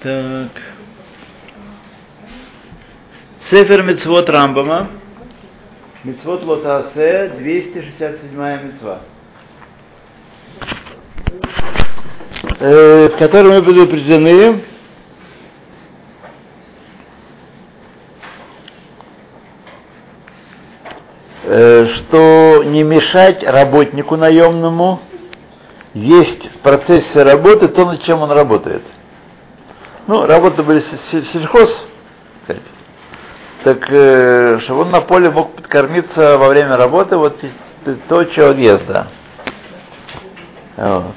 Так. Сефер Мецвод Рамбама. Мецвод Лотасе, 267 мецва. Э, в котором мы предупреждены э, что не мешать работнику наемному есть в процессе работы то, над чем он работает. Ну, работы были сельхоз, так э, чтобы он на поле мог подкормиться во время работы, вот то, что он ест, да. Вот.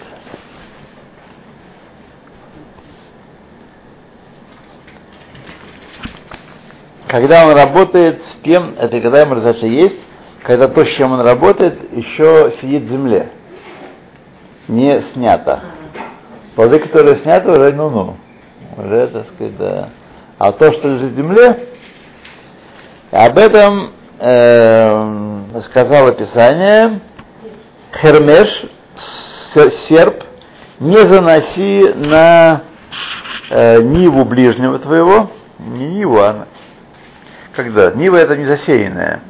Когда он работает с кем, это когда ему разрешено есть, когда то, с чем он работает, еще сидит в земле. Не снято. Плоды, которые сняты, уже ну-ну. Уже, так сказать, да. А то, что лежит в земле, об этом э, сказало Писание, Хермеш, серп, не заноси на э, ниву ближнего твоего, не ниву, а когда? Нива это не засеянная.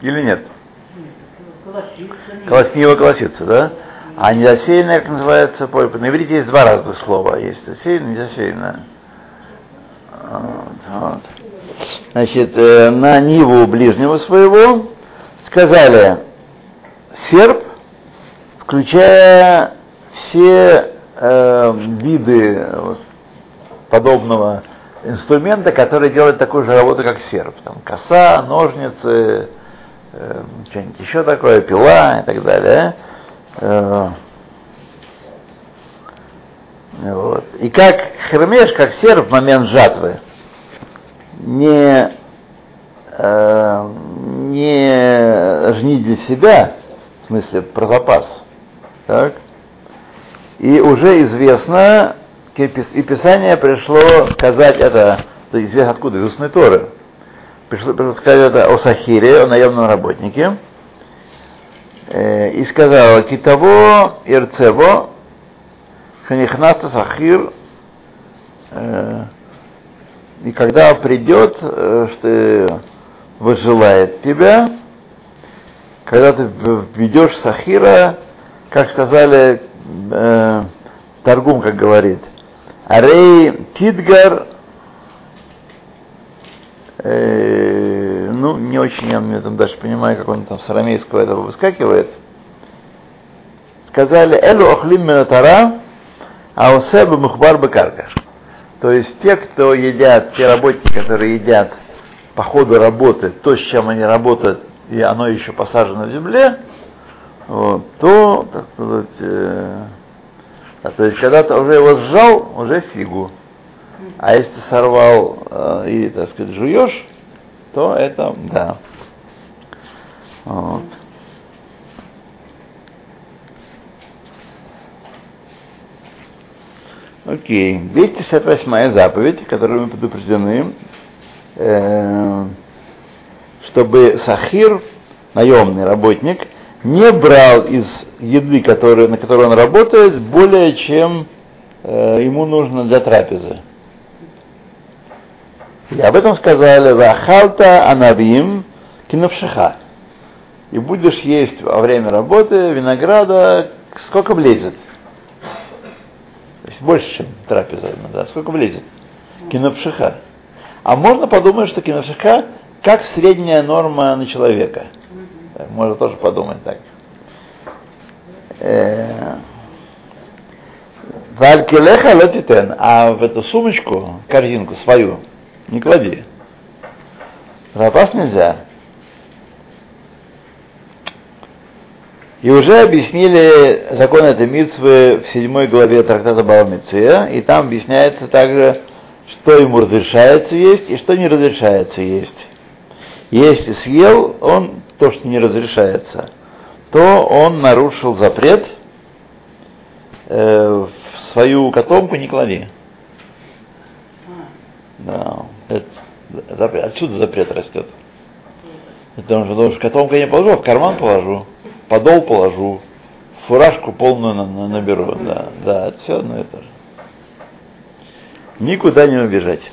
Или нет? Колос, нива колосится, да? А не засеянная, как называется, на иврите есть два разных слова. Есть засеянная, не засеянная. Вот. Значит, э, на ниву ближнего своего сказали серп, включая все э, виды подобного инструмента, который делает такую же работу, как серп. Там коса, ножницы, э, что-нибудь еще такое, пила и так далее. Э, вот. И как хермеш, как серп в момент жатвы, не, э, не жнить для себя, в смысле про запас, так? И уже известно, и Писание пришло сказать это, то есть откуда, из устной Торы. Пришло, пришло сказать это о Сахире, о наемном работнике. Э, и сказала, китаво ирцево, шанихнаста сахир, э, и когда придет, э, что выжелает тебя, когда ты ведешь сахира, как сказали, э, Торгум, как говорит, Арей Тидгар, э, ну, не очень я, я там даже понимаю, как он там с арамейского этого выскакивает, сказали, Элю охлим минатара, а усеба мухбар бакарка. То есть те, кто едят, те работники, которые едят по ходу работы, то, с чем они работают, и оно еще посажено в земле, вот, то, так сказать, э, а то есть когда ты уже его сжал, уже фигу. А если сорвал э, и, так сказать, жуешь, то это, да. Вот. Окей. 268 заповедь, которую мы предупреждены, э, чтобы Сахир, наемный работник, не брал из еды, который, на которой он работает, более чем э, ему нужно для трапезы. И об этом сказали Вахалта Анавим Киновшиха. И будешь есть во время работы винограда, сколько влезет. То есть больше, чем трапеза, да, сколько влезет. Кинопшиха. А можно подумать, что кинопшиха как средняя норма на человека. Можно тоже подумать так. Э, Валькелеха летитен, а в эту сумочку, корзинку свою, не клади. Запас нельзя. И уже объяснили закон этой митвы в седьмой главе трактата Балмиция, и там объясняется также, что ему разрешается есть и что не разрешается есть. Если съел он то, что не разрешается, то он нарушил запрет э, в свою котомку не клади. Да, это, отсюда запрет растет. Потому что, потому что котомку я не положу, а в карман положу, подол положу, фуражку полную на, на, наберу, да, да, это все одно и же. Никуда не убежать.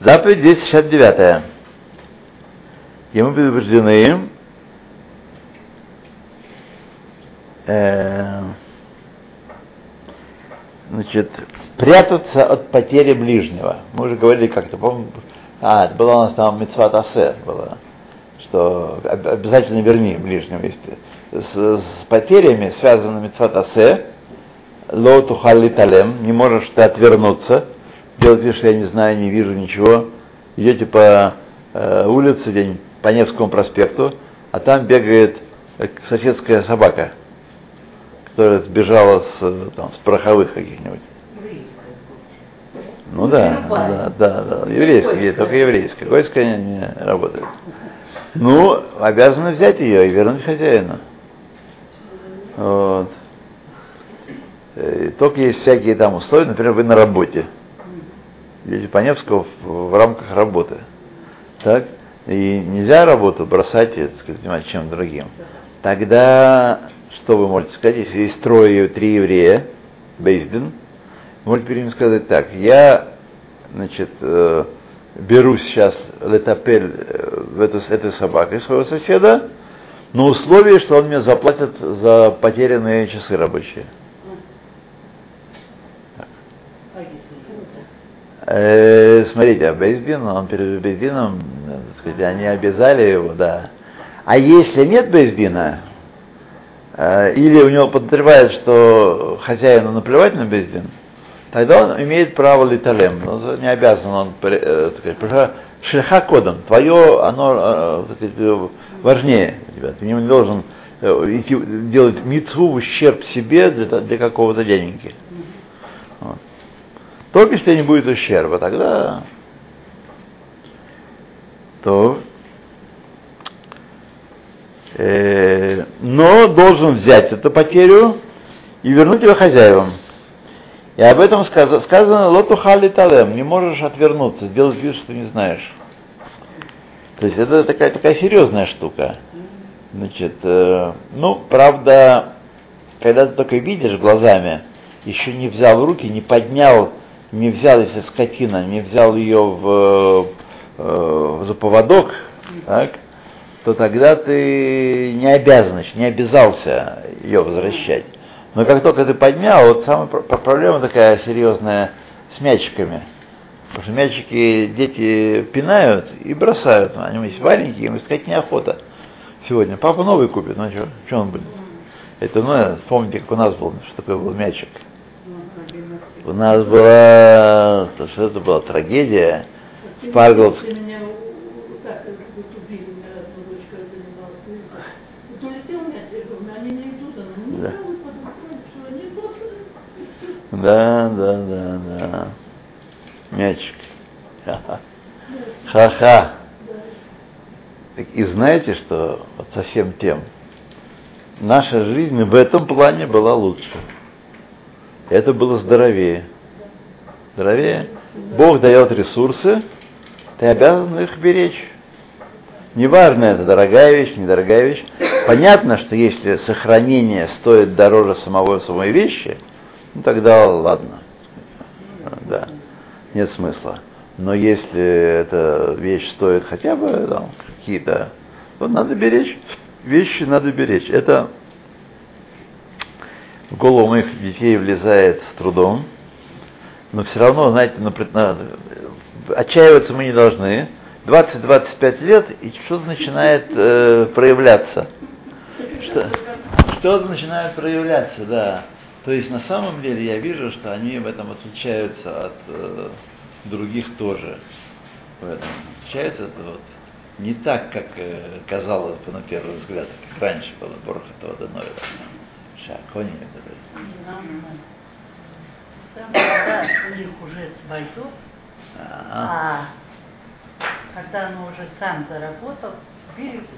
Заповедь 269. И мы предупреждены, э, значит, прятаться от потери ближнего. Мы уже говорили как-то, помню, а, это было у нас там мецват асе, было, что обязательно верни ближнего. Если с, с потерями связанными мецват асе, лоту талем, не можешь ты отвернуться, делать вид, что я не знаю, не вижу ничего, идете по э, улице, день по Невскому проспекту, а там бегает соседская собака, которая сбежала с, там, с пороховых каких-нибудь. Ну да, да, да, да, еврейская, только еврейская, гойская не, не работает. Ну, обязаны взять ее и вернуть хозяину. Вот. И только есть всякие там условия, например, вы на работе. Здесь по Невскому в, в рамках работы. Так? И нельзя работу бросать и сказать, заниматься чем другим. Тогда, что вы можете сказать, если есть трое, три еврея, Бейздин, можете перед ним сказать так, я, значит, э, беру сейчас летапель э, в эту, этой собакой своего соседа, на условии, что он мне заплатит за потерянные часы рабочие. Э, смотрите, а Бездин, он перед сказать, они обязали его, да. А если нет Бездина, э, или у него подозревает, что хозяину наплевать на Бездин, тогда он имеет право литалем, но не обязан он, э, шельха кодом, твое, оно э, важнее, ты не должен э, идти, делать мицву в ущерб себе для, для какого-то деньги. Вот. Только если не будет ущерба, тогда то э, но должен взять эту потерю и вернуть ее хозяевам. И об этом сказано, сказано лоту хали талем, не можешь отвернуться, сделать вид, что не знаешь. То есть это такая, такая серьезная штука. Значит, э, ну, правда, когда ты только видишь глазами, еще не взял в руки, не поднял не взял, если скотина, не взял ее в, э, за поводок, так, то тогда ты не обязан, не обязался ее возвращать. Но как только ты поднял, вот самая проблема такая серьезная с мячиками. Потому что мячики дети пинают и бросают. Они есть маленькие, им искать неохота. Сегодня папа новый купит, ну что, что он будет? Это, ну, помните, как у нас был, что такое был мячик. У нас была, то, что это была трагедия. В Парговск. Да, да, да, да. Мячик. Ха-ха. И знаете, что вот совсем тем, наша жизнь в этом плане была лучше это было здоровее. Здоровее. Бог дает ресурсы, ты обязан их беречь. Неважно, это дорогая вещь, недорогая вещь. Понятно, что если сохранение стоит дороже самого самой вещи, ну тогда ладно. Да, нет смысла. Но если эта вещь стоит хотя бы там, какие-то, то надо беречь. Вещи надо беречь. Это в голову моих детей влезает с трудом, но все равно, знаете, на, отчаиваться мы не должны. 20-25 лет, и что-то начинает э, проявляться. Что, что-то начинает проявляться, да. То есть на самом деле я вижу, что они в этом отличаются от э, других тоже. В этом. Отличаются вот, не так, как э, казалось бы на первый взгляд, как раньше было Борхатова Данойла. Шакони это у них уже свое, а когда он уже сам заработал, берегут.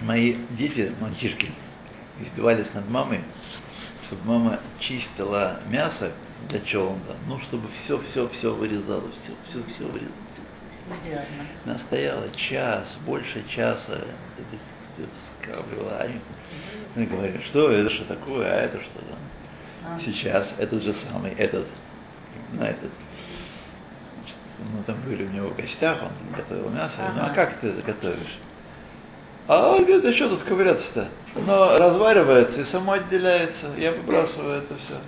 Мои дети, мальчишки, издевались над мамой, чтобы мама чистила мясо для челнда, ну, чтобы все, все, все вырезалось, все, все, все вырезалось. Идеально. Она стояла час, больше часа, скапливала. Они, мы говорим, что это что такое, а это что там. А. Сейчас этот же самый, этот на этот. Ну, там были у него в гостях, он готовил мясо. Ну, а как ты это готовишь? А он говорит, да что тут ковыряться-то? Оно разваривается и само отделяется. Я выбрасываю это все.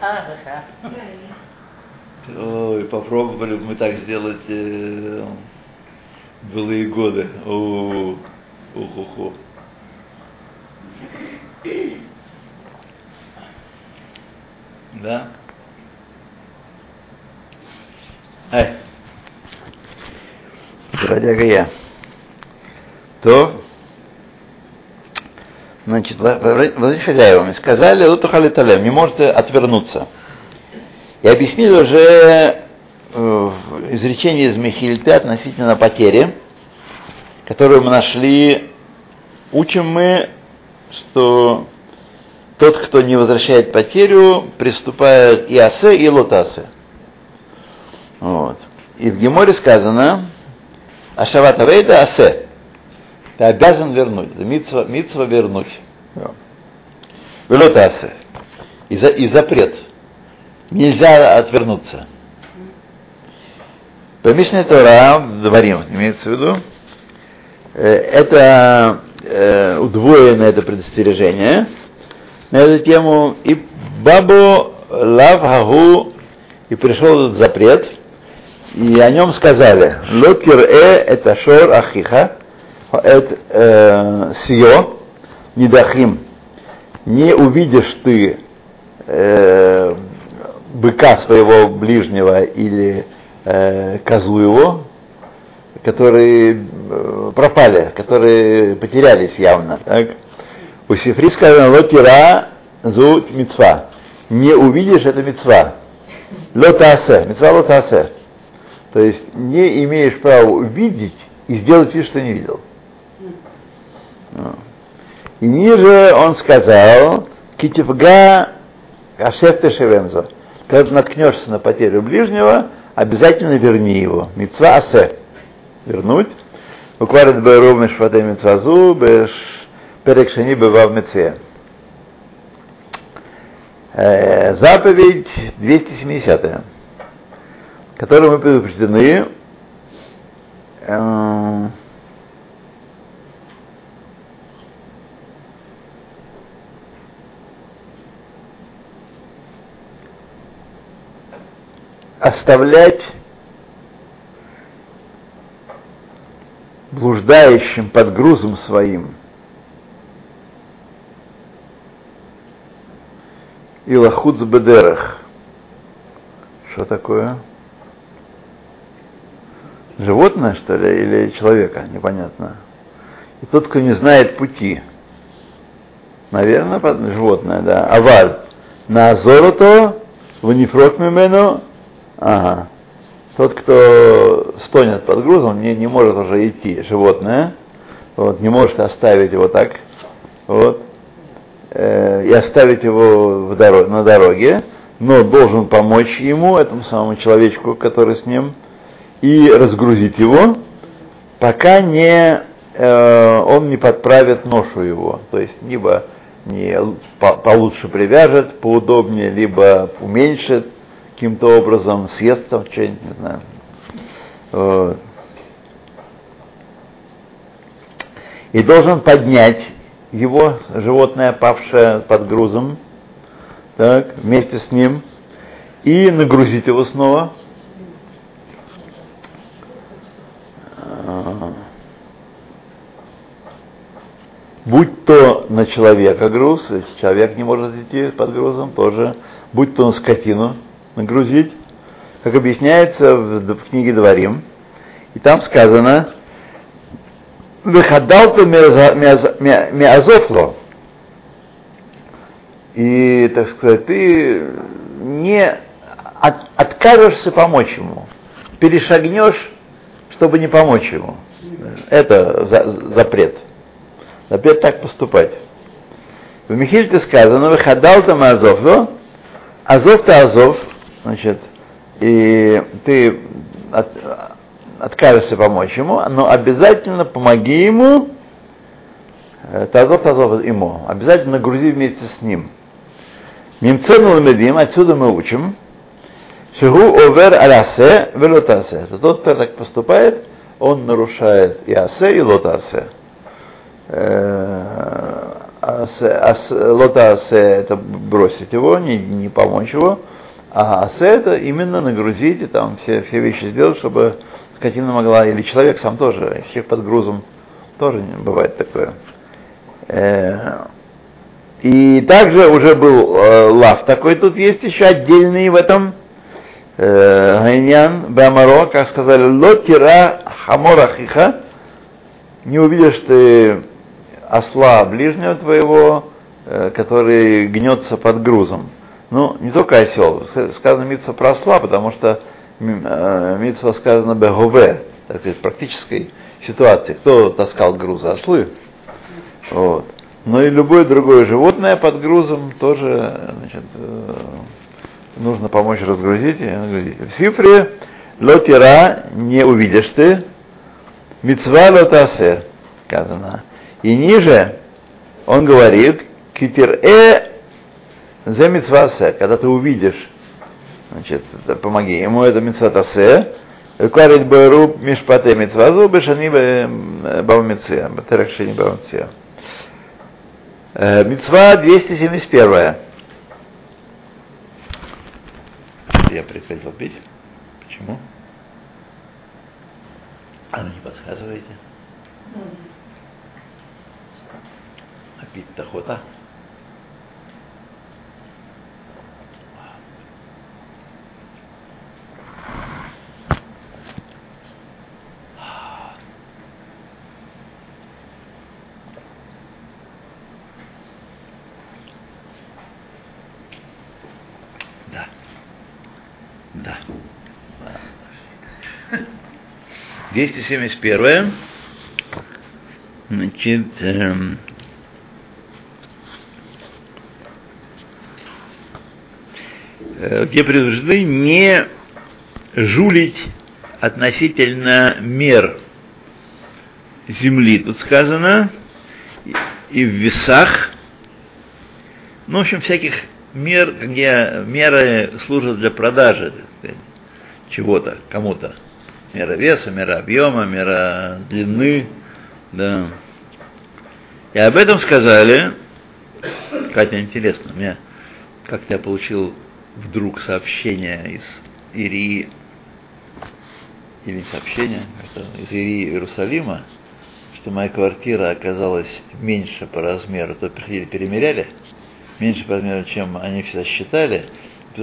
Ага. Ой, попробовали мы так сделать э, былые годы. О, уху-ху. Да? Эй. Бродяга я. То, значит, Владимир хозяевами сказали, Лутухали Талем, не можете отвернуться. И объяснили уже э, изречение из Михильты относительно потери, которую мы нашли, учим мы, что тот, кто не возвращает потерю, приступает и асе, и лотасе. Вот. И в Геморе сказано, Ашавата Вейда асе. Ты обязан вернуть. Это митцва, митцва вернуть. Велотасе. И, за, и запрет. Нельзя отвернуться. Помишная Тора, дворим, имеется в виду, это э, удвоенное это предостережение на эту тему. И бабу лав хагу, и пришел этот запрет, и о нем сказали, локер э это шор ахиха, это э, сио, недахим, не увидишь ты э, быка своего ближнего или э, козу его, которые э, пропали, которые потерялись явно. Так? У Сифри сказано лотира זו מצווה. Не увидишь это мицва. לא תעשה. Мицва לא תעשה. То есть не имеешь права увидеть и сделать вид, что не видел. И ниже он сказал, כי תפגע השב תשיבנו. Когда наткнешься на потерю ближнего, обязательно верни его. Мицва עשה. Вернуть. וכבר התבארו משפטי מצווה זו, בש перекшани бывав меце. Заповедь 270, которую мы предупреждены, э, оставлять блуждающим под грузом своим и лахуц бедерах. Что такое? Животное, что ли, или человека? Непонятно. И тот, кто не знает пути. Наверное, животное, да. Аваль. На азорото, в мимену, Ага. Тот, кто стонет под грузом, не, не может уже идти, животное, вот, не может оставить его так, вот, э, и оставить его в дорог, на дороге, но должен помочь ему, этому самому человечку, который с ним, и разгрузить его, пока не, э, он не подправит ношу его, то есть либо не по, получше привяжет, поудобнее, либо уменьшит, каким-то образом съест там что-нибудь, не знаю. Вот. И должен поднять его животное, павшее под грузом, так, вместе с ним, и нагрузить его снова. Будь то на человека груз, человек не может идти под грузом, тоже, будь то на скотину, нагрузить, как объясняется в, в книге Дворим. И там сказано, выходал-то миазофло. И, так сказать, ты не от, откажешься помочь ему, перешагнешь, чтобы не помочь ему. Это за, запрет. Запрет так поступать. В Михильте сказано, выходал там Азов, Азов-то Азов, значит, и ты от, откажешься помочь ему, но обязательно помоги ему, э, тазов тазов ему, обязательно грузи вместе с ним. Мимцену ламедим, отсюда мы учим, Шигу овер алясе велотасе. Это тот, кто так поступает, он нарушает и асе, и лотасе. Э, асе, асе, лотасе это бросить его, не, не помочь его, а асе это именно нагрузить и там все, все вещи сделать, чтобы скотина могла, или человек сам тоже, если под грузом, тоже бывает такое. Э, и также уже был э, лав такой, тут есть еще отдельный в этом Гайнян Бамаро, как сказали, лотира хамора хиха, не увидишь ты осла ближнего твоего, э, который гнется под грузом. Ну, не только осел, сказано митца про осла, потому что э, митца сказано бегове, так сказать, практической ситуации. Кто таскал грузы? Ослы. Вот. Но и любое другое животное под грузом тоже значит, э, нужно помочь разгрузить и нагрузить. В цифре лотира не увидишь ты, мецва лотасе, сказано. И ниже он говорит, китир э за мецвасе, когда ты увидишь, значит, помоги ему, это мецватасе, Кварит Беру Мишпате Мицвазу Бешани Баумиция, Батеракшини Баумиция. Мицва 271. Я прекратил пить. Почему? А ну не подсказываете? А пить-то охота? Да. Да. 271. Значит, эм, э, где предупреждены не жулить относительно мер земли. Тут сказано и в весах, ну, в общем, всяких мер, где меры служат для продажи чего-то, кому-то. Мера веса, мера объема, мера длины, да. И об этом сказали, Катя, интересно, мне как-то я получил вдруг сообщение из Ирии, или сообщение из Ирии Иерусалима, что моя квартира оказалась меньше по размеру, то приходили, перемеряли, меньше по размеру, чем они всегда считали,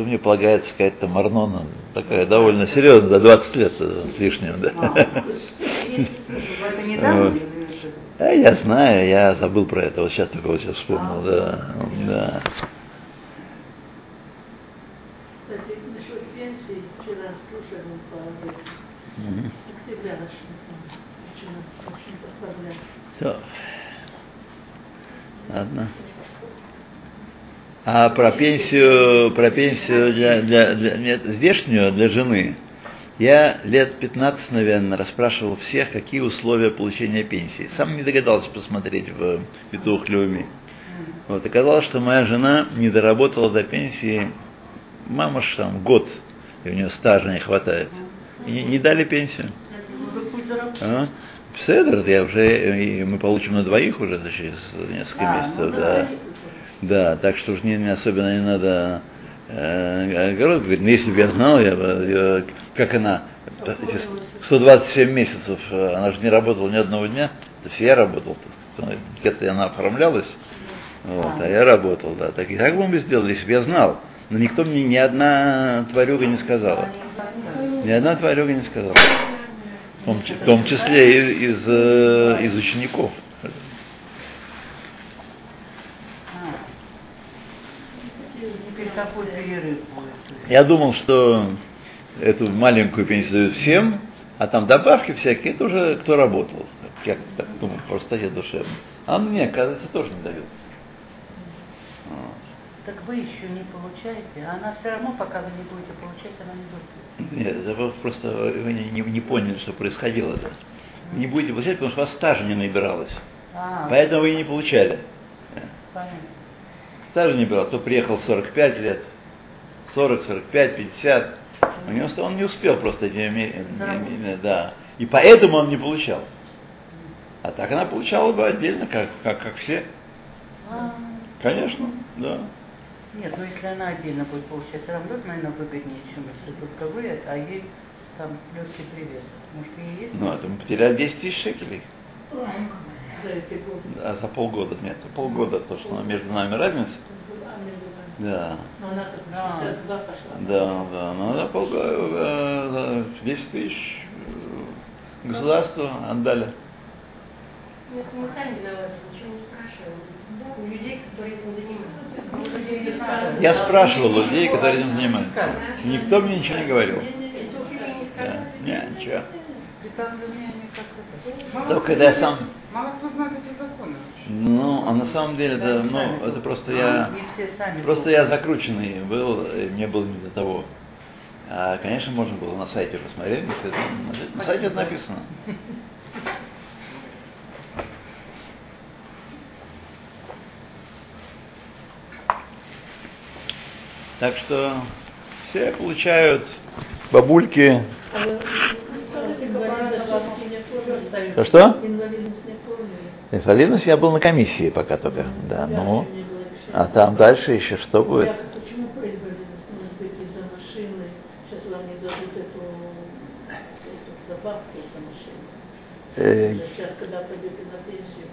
мне полагается какая-то Марнона, такая довольно серьезная, за 20 лет с лишним, да. А, я знаю, я забыл про это, вот сейчас только вот сейчас вспомнил, да, да. Кстати, насчет пенсии, вчера слушали по Мгм. октября очень, очень поздравляю. Все. Ладно. А про пенсию, про пенсию для, для, для нет, здешнюю, для жены, я лет 15, наверное, расспрашивал всех, какие условия получения пенсии. Сам не догадался посмотреть в Петух Люми. Вот, оказалось, что моя жена не доработала до пенсии, мама ж там год, и у нее стажа не хватает. И не, не дали пенсию. А? Седр я уже, мы получим на двоих уже через несколько месяцев, ну да. Да, так что уж не, не особенно не надо э, огород. Говорит, ну если бы я знал, я бы, я- как она, эти 127 месяцев, э, она же не работала ни одного дня, то есть я работал, сказать. где-то она оформлялась, вот, а я работал, да. Так и так бы мы сделали, если бы я знал. Но никто мне ни одна тварюга не сказала. Ни одна тварюга не сказала. В том, в том числе и из, э, из учеников. Такой перерыв будет. Я думал, что эту маленькую пенсию дают всем, а там добавки всякие, это уже кто работал. Я так думал, просто я душевно. А мне, оказывается, тоже не дают. Так вы еще не получаете, а она все равно, пока вы не будете получать, она не будет. Нет, вы просто вы не, не- не поняли, что происходило-то. Не будете получать, потому что у вас стажа не набиралось. А, Поэтому вы и не получали. понятно. Стажа не набирал. Кто приехал в 45 лет, 40, 45, 50, У него он не успел просто, не, не име- да. И поэтому он не получал. А так она получала бы отдельно, как, как, как все. А, Конечно, да. Нет, ну если она отдельно будет получать, все равно, наверное, выгоднее, чем если только вы, а ей там легкий привес. Может, ей есть? Ну, это мы потеряли 10 тысяч шекелей. За эти годы. А за полгода, нет, полгода, то, что между нами разница. А. Да, Но она как Да. 52 пошла. да, да. Но она полгода, э, за 10 тысяч э, государству отдали. Нет, мы сами виноваты, ничего не спрашиваем. У людей, которые этим занимаются. У людей не спрашивают. Я спрашивал людей, которые этим занимаются. Никто мне ничего не говорил. Да. сказали. Не, ничего. Только когда я сам- Мало кто знает эти законы. Ну, а на самом деле, это, ну, это просто я, просто я закрученный был, мне было не до того. А, конечно, можно было на сайте посмотреть, если это- на сайте это написано. Так что все получают бабульки. Что, что? Инвалидность я был на комиссии пока только. Да, ну. А там дальше еще что будет? Я почему про инвалидность? Может быть, из-за машины. Сейчас вам не дадут эту, эту добавку за машину. Сейчас, когда пойдете на пенсию,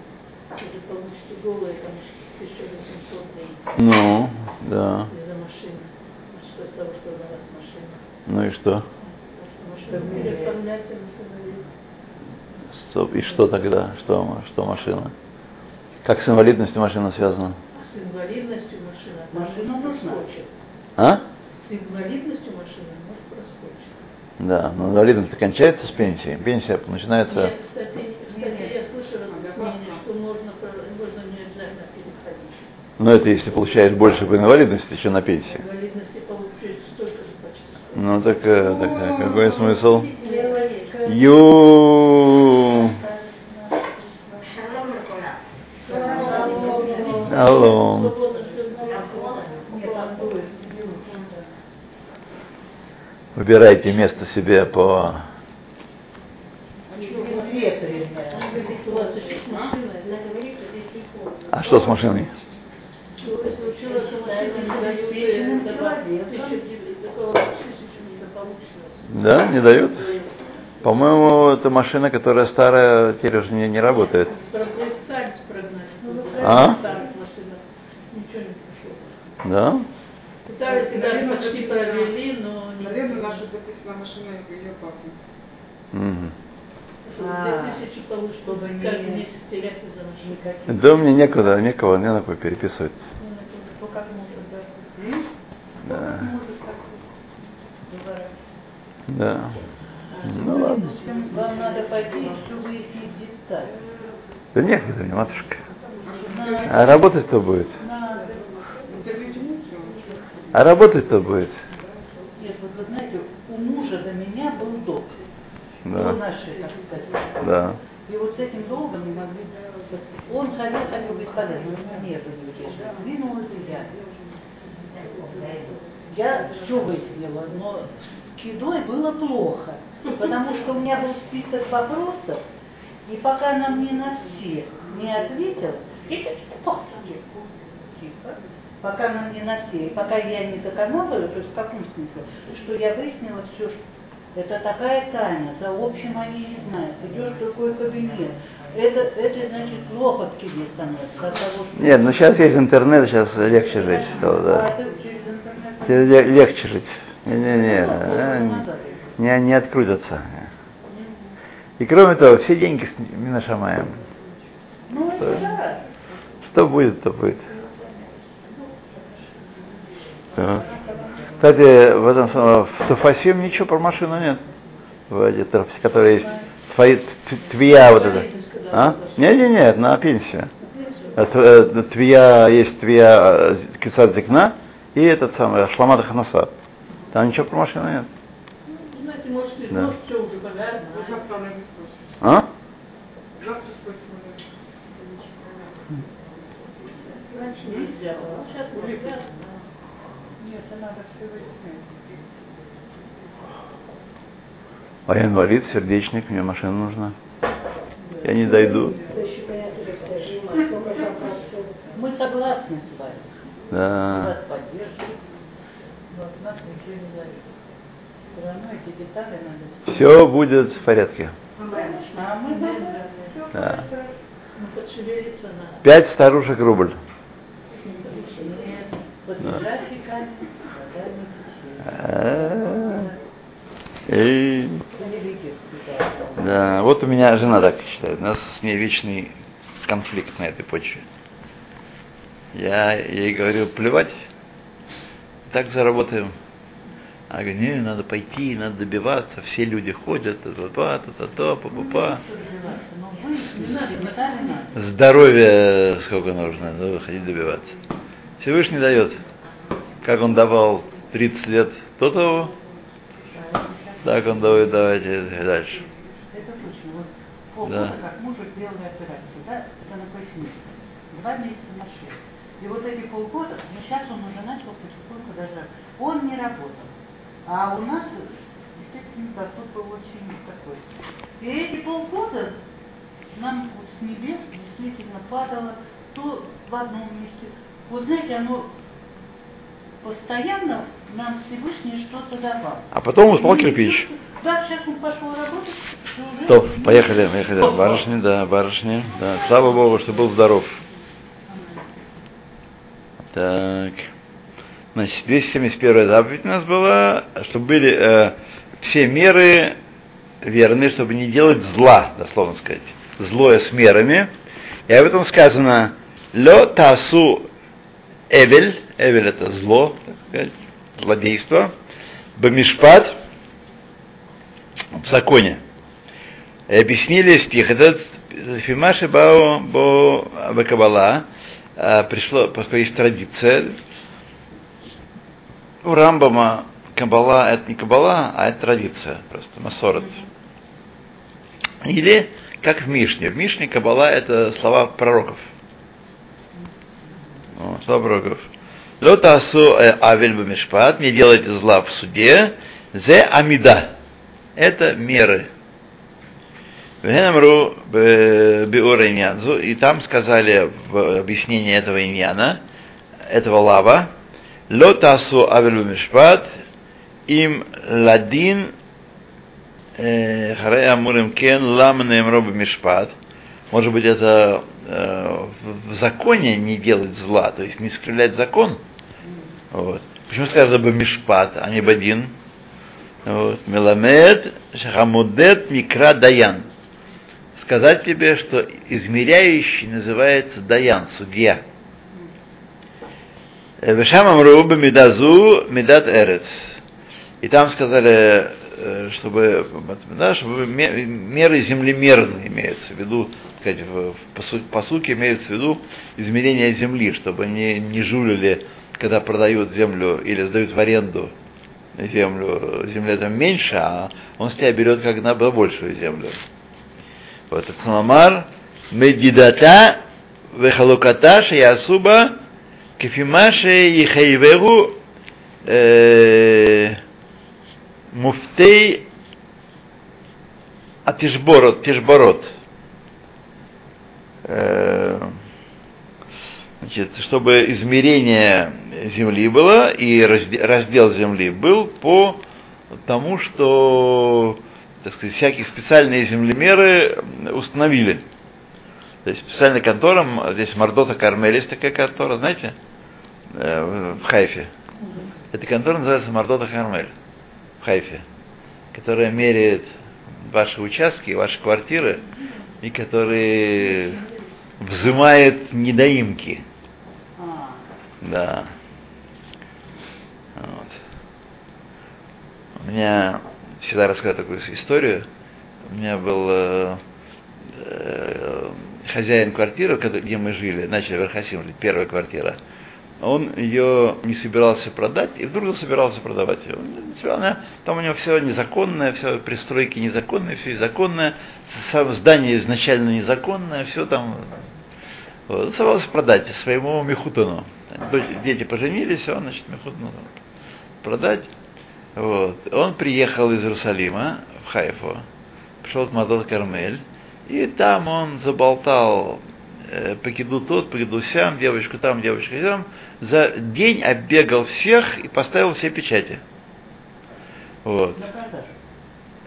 уже получите голые, там 1800 дней ну, да. из-за машины. Что из того, что у вас машина. Ну и что? Стоп, И что тогда? Что, что машина? Как с инвалидностью машина связана? А с инвалидностью машина, Машина нужна. проскочит. А? С инвалидностью машина может проскочить. Да, но инвалидность кончается с пенсии. Пенсия начинается... Нет, кстати, кстати, я слышала разъяснение, что можно, можно не обязательно переходить. Но это если получаешь больше по инвалидности, чем на пенсии. Инвалидности получить столько же почти. Ну так, э, так э, какой смысл? Ю. Алло. Выбирайте место себе по... А что с машиной? Да, не дают? По-моему, это машина, которая старая, теперь уже не, не работает. А? Старых машинах. Ничего не пришло. Да? Пытались и даже почти провели, но не Наверное, наша записана машина ее папы. Что, А. Да мне некуда, некого, не на кого переписывать. Ну, да. Как Да. Ну ладно. Вам надо пойти все выяснить деталь. Да некогда мне, матушка. А работать кто будет? А работать кто будет? Нет, вот вы знаете, у мужа до меня был долг. До Да. нашей, так сказать. Да. И вот с этим долгом не могли... Он ходил, ходил бесполезно, у него нету утешения. Двинулась я. Я все выяснила, но с едой было плохо, потому что у меня был список вопросов, и пока она мне на все не ответила, и так, «О, тихо, пока она мне на все, и пока я не доконала, то есть в каком смысле, что я выяснила все, что это такая тайна, за общим они не знают. Идешь в другой кабинет. Это, это значит лопатки не становятся от того, что... Нет, ну сейчас есть интернет, сейчас легче жить А да. ты через интернет... Легче жить. Не-не-не, э, не, не открутятся. И кроме того, все деньги с Минашамаем. Ну, это да. Что будет, то будет. Да. Кстати, в этом в Туфасим ничего про машину нет. В этой траф- которая есть твои, твия вот это. А? Не, не, нет, на пенсию. А т- э, Твия есть твия кисат зикна и этот самый шламата ханаса. Там ничего про машину нет. Да. не. А? Раньше нельзя было, а сейчас повязано. Нет, это надо все выяснять. А я инвалид, сердечник, мне машина нужна. Я не дойду. Мы согласны с вами. Да. Вас поддерживаем. Вот нас ничего не зависит. Все будет в порядке. А Да. Ну. Пять старушек рубль. И- печалей. Да, вот у меня жена так считает. У нас с ней вечный конфликт на этой почве. Я ей говорю, плевать, так заработаем. А говорю, не, надо пойти, надо добиваться, все люди ходят, та-та-та, та-та-та, па-па-па. Надо, надо. Здоровья сколько нужно, ну, ходить добиваться. Всевышний дает. Как он давал 30 лет до того, так он дает давайте дальше. Это точно. Вот полгода, Да. как мужу сделали операцию, да, это на пояснице. Два месяца на шее. И вот эти полгода, ну сейчас он уже начал потихоньку даже, он не работал. А у нас, естественно, доход был очень такой. И эти полгода нам вот с небес действительно падало то в одном месте. Вот знаете, оно постоянно нам Всевышний что-то давал. А потом упал кирпич. Да, сейчас он пошел работать. То, поехали, поехали. Барышни, да, барышни. Да, слава Богу, что был здоров. Так. Значит, 271 заповедь у нас была, чтобы были э, все меры верны, чтобы не делать зла, дословно сказать. Злое с мерами. И об этом сказано Лё тасу эвель, эвель это зло, так злодейство, бамишпат в законе. И объяснили стих этот Фимаши Бао Бо Бакабала пришло, поскольку есть традиция. У Рамбама Кабала это не Кабала, а это традиция, просто Масорет. Или как в Мишне. В Мишне Кабала это слова пророков. Пророков. Лотасу авель бамишпат, не делайте зла в суде, зе амида. Это меры. Венамру биура иньянзу, и там сказали в объяснении этого иньяна, этого лава, лотасу авель бамишпат, им ладин Харей Амурим Кен Лам Неймро Мишпат. Может быть, это э, в законе не делать зла, то есть не искривлять закон. Вот. Почему сказано бы Мишпат, а не Бадин? Вот. Меламед Шахамудет Микра Даян. Сказать тебе, что измеряющий называется Даян, судья. Вешам Амру Медазу Медат Эрец. И там сказали, э, чтобы, да, чтобы ме- меры землемерные имеются в виду, сказать, в, в посу- посуке имеется в виду измерение земли, чтобы не, не жулили, когда продают землю или сдают в аренду землю, земля там меньше, а он с тебя берет как на большую землю. Вот это Санамар, Медидата, Вехалуката, Шаясуба, Кефимаше, Ехайвегу, э, Муфтей Атишборот, Тишборот. Э, Значит, чтобы измерение земли было и разде- раздел земли был по тому, что, так сказать, всякие специальные землемеры установили. То есть специальная контора, здесь Мордота Кармель есть такая контора, знаете, э, в Хайфе. Эта контора называется Мордота Кармель в Хайфе, которая меряет ваши участки, ваши квартиры, и которые взимает недоимки. А, Да. Вот. У меня всегда рассказываю такую историю. У меня был э, э, хозяин квартиры, где мы жили, начали в Архасим жить, первая квартира. Он ее не собирался продать, и вдруг собирался продавать ее. Он она- Там у него все незаконное, все пристройки незаконные, все незаконное, сам здание изначально незаконное, все там вот, собрался продать своему Мехутану. Дети поженились, он, значит, Мехутану продать. Вот. Он приехал из Иерусалима в Хайфу, пришел в Мадот Кармель, и там он заболтал э, покиду тот, покиду сям, девочку там, девочку там. За день оббегал всех и поставил все печати. Вот.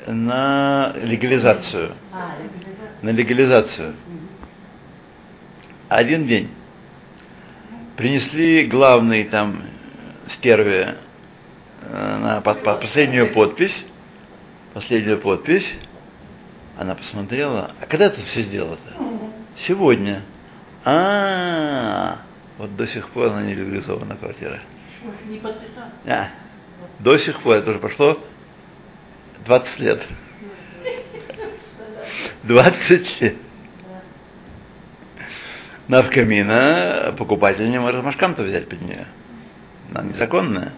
На легализацию. А, легализация. На легализацию. Один день. Принесли главный там стерве э, на под- под последнюю подпись. Последнюю подпись. Она посмотрела. А когда ты все сделала-то? Сегодня. А, вот до сих пор она не легализована квартира. Не подписал. А, до сих пор, это уже прошло 20 лет. 20 лет. Навкамина покупатель не может машканту взять под нее. Она незаконная.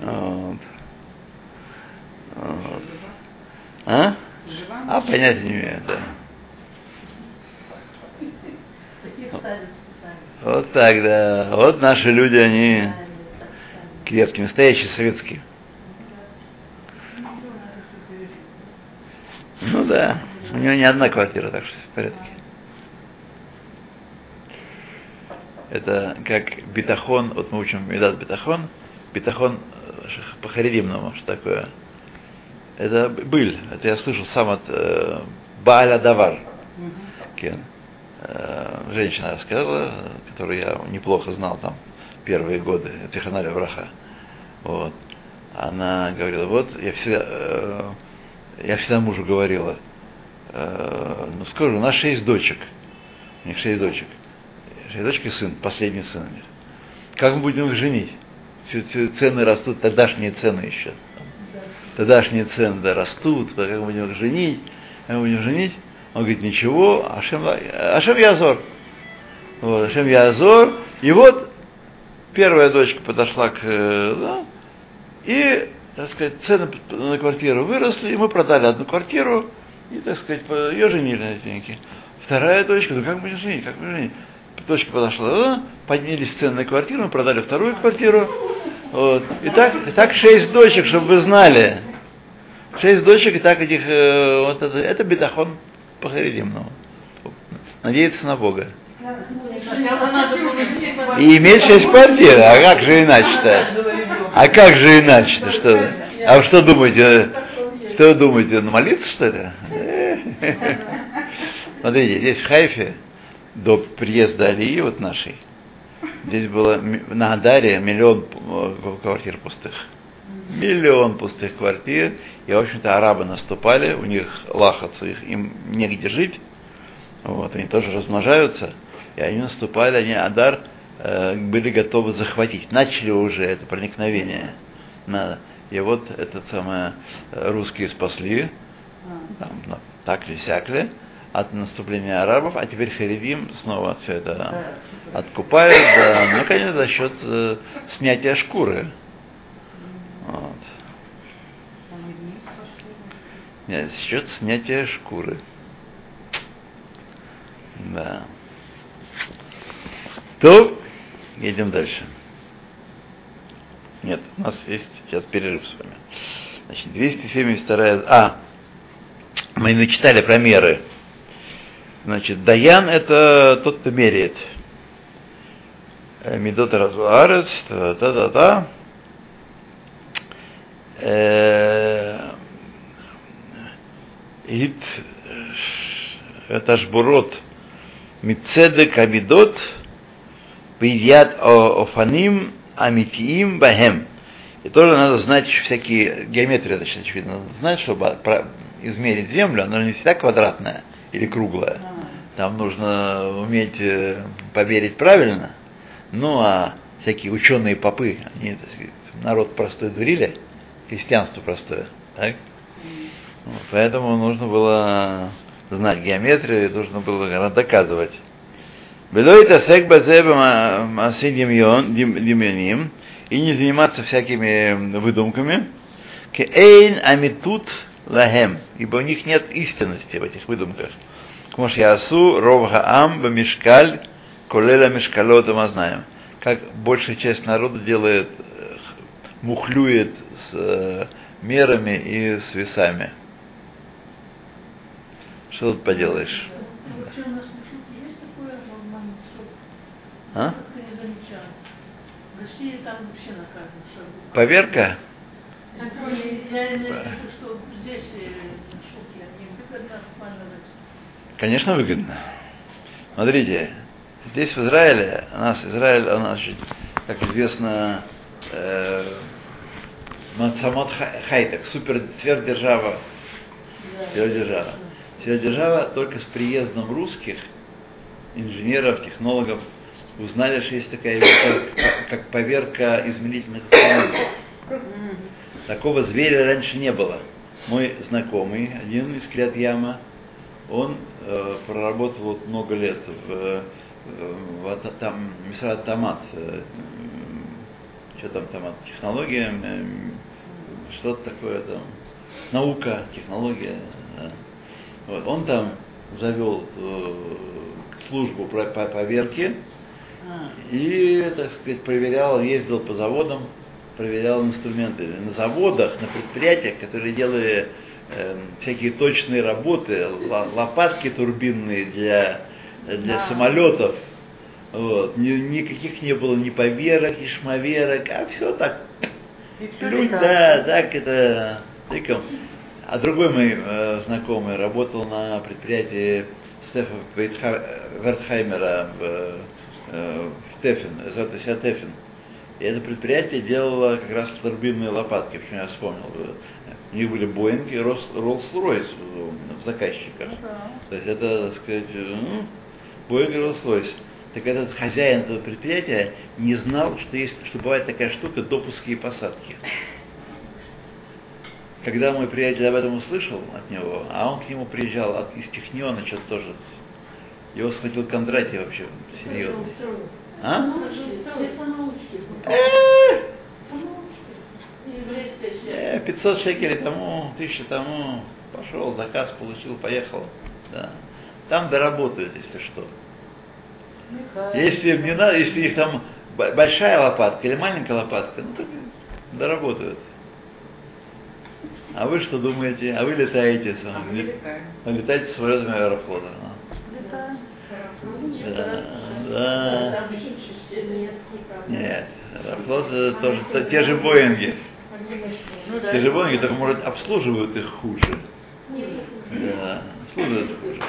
Вот. Вот. А? А, понятия не имею, да. Вот так, да. Вот наши люди, они крепкие, настоящие советские. Ну да, у него не одна квартира, так что все в порядке. Это как битахон, вот мы учим Медат битахон, битахон э, по-харидимному, что такое. Это быль, это я слышал сам от э, Бааля Давар. Кен. Э, женщина рассказала, которую я неплохо знал там первые годы, Тиханаля Враха. Вот. Она говорила, вот я всегда, э, я всегда мужу говорила, э, ну скажи, у нас шесть дочек, у них шесть дочек, шесть дочек и сын, последний сын. Как мы будем их женить? Цены растут, тогдашние цены еще. Тогдашние цены да, растут, как мы будем их женить, как мы будем женить? Он говорит, ничего, Ашем, Ашем Язор. Вот, Ашем Язор. И вот первая дочка подошла к, э, да, и, так сказать, цены на квартиру выросли, и мы продали одну квартиру, и, так сказать, ее женили на деньги. Вторая дочка, ну как будем женить, как мы женить? Дочка подошла, да, поднялись цены на квартиру, мы продали вторую квартиру. Вот. И, так, и так шесть дочек, чтобы вы знали. Шесть дочек, и так этих, э, вот это, это бедахон по харидимному. Надеяться на Бога. И иметь шесть квартир, а как же иначе-то? А как же иначе-то, что? А вы что думаете, что вы думаете, молиться что ли? Смотрите, здесь в Хайфе до приезда Алии вот нашей, здесь было на Адаре миллион э, квартир пустых. Миллион пустых квартир. И, в общем-то, арабы наступали, у них лахаться, их, им негде жить. Вот, они тоже размножаются. И они наступали, они Адар э, были готовы захватить. Начали уже это проникновение. На, и вот этот самое э, русские спасли, там, ну, так ли сяк ли, от наступления арабов, а теперь Харидим снова все это откупают, да, ну, конечно, за счет э, снятия шкуры. Вот. Нет, за счет снятия шкуры. Да. То, едем дальше. Нет, у нас есть сейчас перерыв с вами. Значит, 272... А, мы начитали про меры. Значит, Даян это тот, кто меряет. Э, Медота Развуарец, та-та-та. Ит это жбурот мицедек амидот видят офаним амитиим бахем. И тоже надо знать всякие геометрии, сейчас очевидно, надо знать, чтобы измерить землю, она не всегда квадратная или круглая. Там нужно уметь э, померить правильно. Ну а всякие ученые попы, они так сказать, народ простой дурили, христианство простое. Так? Вот, поэтому нужно было знать геометрию, нужно было доказывать. Белой тасек демьяним и не заниматься всякими выдумками. Кейн амитут лахем, ибо у них нет истинности в этих выдумках. Кмош ясу ров хаам бамишкаль колела мишкалота мы знаем. Как большая часть народа делает, э, мухлюет с э, мерами и с весами. Что тут поделаешь? А? Поверка? Конечно, выгодно. Смотрите, здесь в Израиле, у нас Израиль, у нас, как известно, э, Мацамот Хай- Хайтек, супер сверхдержава, сверхдержава. Сверхдержава только с приездом русских инженеров, технологов узнали, что есть такая вещь, как, как поверка измерительных инструментов. Такого зверя раньше не было. Мой знакомый, один из Крят-Яма, он э, проработал вот много лет в, э, в там, Мисрат Томат, что там Томат, технология, м, что-то такое там, наука, технология. да. Вот, он там завел э, службу про- по поверке А, и, так сказать, проверял, ездил по заводам, проверял инструменты. На заводах, на предприятиях, которые делали э, всякие точные работы, лопатки турбинные для, для Да. самолетов, вот, ни- никаких не было ни поверок, ни шмоверок, а все так, и всё плюнь, летает. да, так это, тыком. А другой мой э, знакомый работал на предприятии Стефа Вертхаймера в, э, в Тефен, ЗТС Тефен. И это предприятие делало как раз турбинные лопатки, почему я вспомнил. У них были Боинг и Роллс-Ройс в заказчиках. Ну да. То есть это, так сказать, ну, Боинг и Роллс-Ройс. Так этот хозяин этого предприятия не знал, что есть, что бывает такая штука допуски и посадки. Когда мой приятель об этом услышал от него, а он к нему приезжал от, из Техниона, что-то тоже, его схватил Кондратий вообще серьезно. А? Э, Самоучки. Еврейская часть. э, 500 шекелей тому, 1000 тому, пошел, заказ получил, поехал. Да. Там доработают, если что. Если им не надо, если у них там большая лопатка или маленькая лопатка, ну так доработают. А вы что думаете? А вы летаете с А мы летаем. Летаете самолетами аэрофлота. Да, да. Нет. Аэрофлот это тоже то- те же Боинги. Ну да. Те же Боинги, только, может, обслуживают их хуже. Да, обслуживают хуже.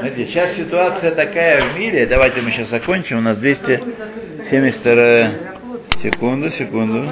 Знаете, сейчас ситуация такая в мире, давайте мы сейчас закончим, у нас 272 секунду, секунду.